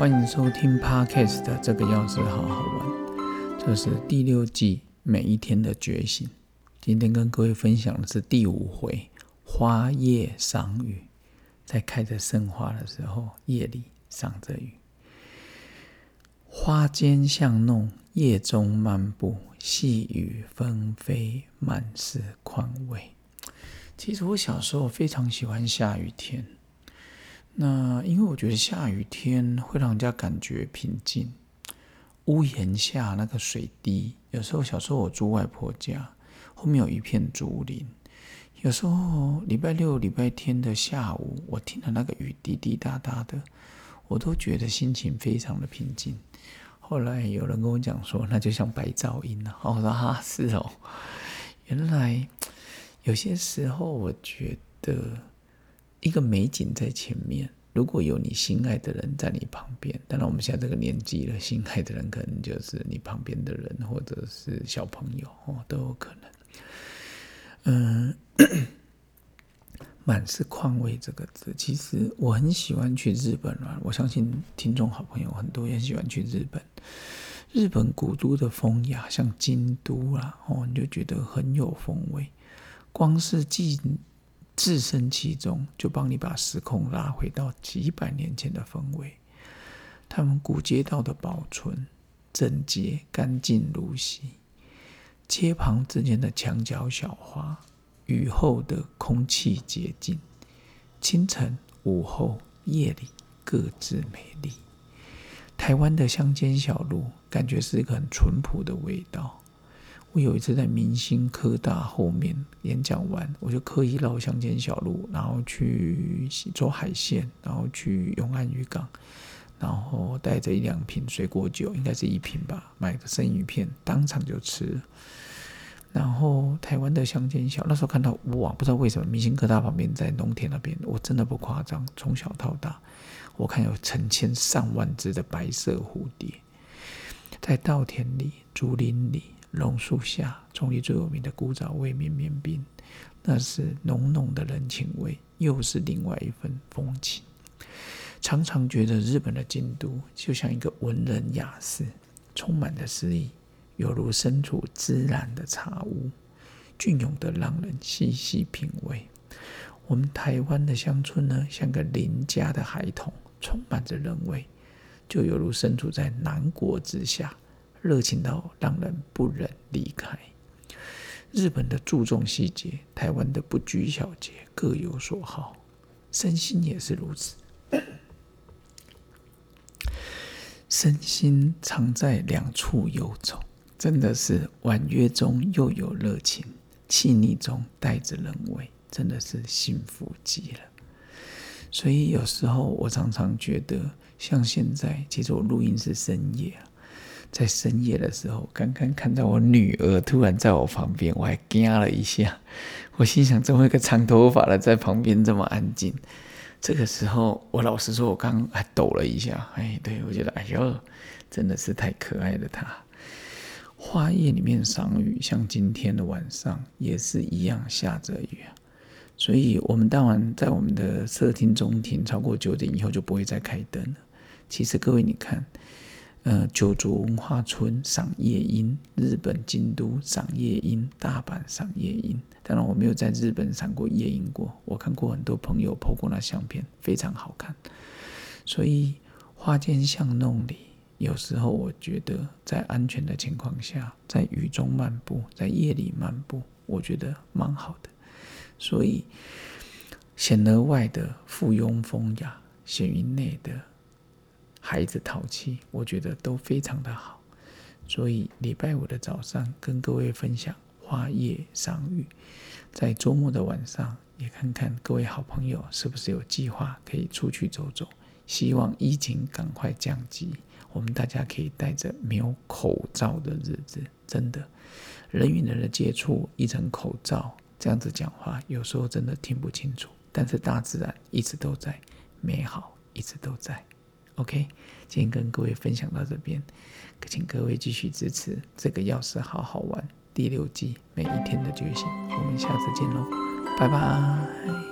欢迎收听 Podcast 的这个钥匙好好玩，这是第六季每一天的觉醒。今天跟各位分享的是第五回花叶赏雨，在开着盛花的时候，夜里赏着雨。花间巷弄，夜中漫步，细雨纷飞，满是宽慰。其实我小时候非常喜欢下雨天。那因为我觉得下雨天会让人家感觉平静，屋檐下那个水滴，有时候小时候我住外婆家，后面有一片竹林，有时候礼拜六、礼拜天的下午，我听着那个雨滴滴答答的，我都觉得心情非常的平静。后来有人跟我讲说，那就像白噪音了。我 说啊，是哦，原来有些时候我觉得。一个美景在前面，如果有你心爱的人在你旁边，当然我们现在这个年纪了，心爱的人可能就是你旁边的人，或者是小朋友哦，都有可能。嗯，满是况味这个字，其实我很喜欢去日本。我相信听众好朋友很多也喜欢去日本。日本古都的风雅，像京都啊，哦，你就觉得很有风味。光是进。置身其中，就帮你把时空拉回到几百年前的氛围。他们古街道的保存整洁干净如洗，街旁之间的墙角小花，雨后的空气洁净，清晨、午后、夜里各自美丽。台湾的乡间小路，感觉是一个很淳朴的味道。我有一次在明星科大后面演讲完，我就刻意绕乡间小路，然后去做海鲜，然后去永安渔港，然后带着一两瓶水果酒，应该是一瓶吧，买个生鱼片，当场就吃。然后台湾的乡间小，那时候看到哇，不知道为什么明星科大旁边在农田那边，我真的不夸张，从小到大，我看有成千上万只的白色蝴蝶，在稻田里、竹林里。榕树下，中里最有名的古早味绵绵冰，那是浓浓的人情味，又是另外一份风情。常常觉得日本的京都就像一个文人雅士，充满着诗意，犹如身处自然的茶屋，隽永的让人细细品味。我们台湾的乡村呢，像个邻家的孩童，充满着人味，就犹如身处在南国之下。热情到让人不忍离开。日本的注重细节，台湾的不拘小节，各有所好。身心也是如此。身心常在两处游走，真的是婉约中又有热情，细腻中带着人味，真的是幸福极了。所以有时候我常常觉得，像现在，其实我录音是深夜啊。在深夜的时候，刚刚看到我女儿突然在我旁边，我还惊了一下。我心想：怎么一个长头发的在旁边这么安静？这个时候，我老实说，我刚还抖了一下。哎，对我觉得，哎呦，真的是太可爱了。她花叶里面赏雨，像今天的晚上也是一样下着雨啊。所以，我们当然在我们的客厅中庭超过九点以后就不会再开灯了。其实，各位你看。呃，九族文化村赏夜莺，日本京都赏夜莺，大阪赏夜莺。当然，我没有在日本赏过夜莺过，我看过很多朋友拍过那相片，非常好看。所以，花间巷弄里，有时候我觉得在安全的情况下，在雨中漫步，在夜里漫步，我觉得蛮好的。所以，显而外的附庸风雅，显于内的。孩子淘气，我觉得都非常的好，所以礼拜五的早上跟各位分享花叶赏雨，在周末的晚上也看看各位好朋友是不是有计划可以出去走走。希望疫情赶快降级，我们大家可以带着没有口罩的日子。真的，人与人的接触，一层口罩这样子讲话，有时候真的听不清楚。但是大自然一直都在，美好一直都在。OK，今天跟各位分享到这边，请各位继续支持这个钥匙好好玩第六季每一天的觉醒，我们下次见喽，拜拜。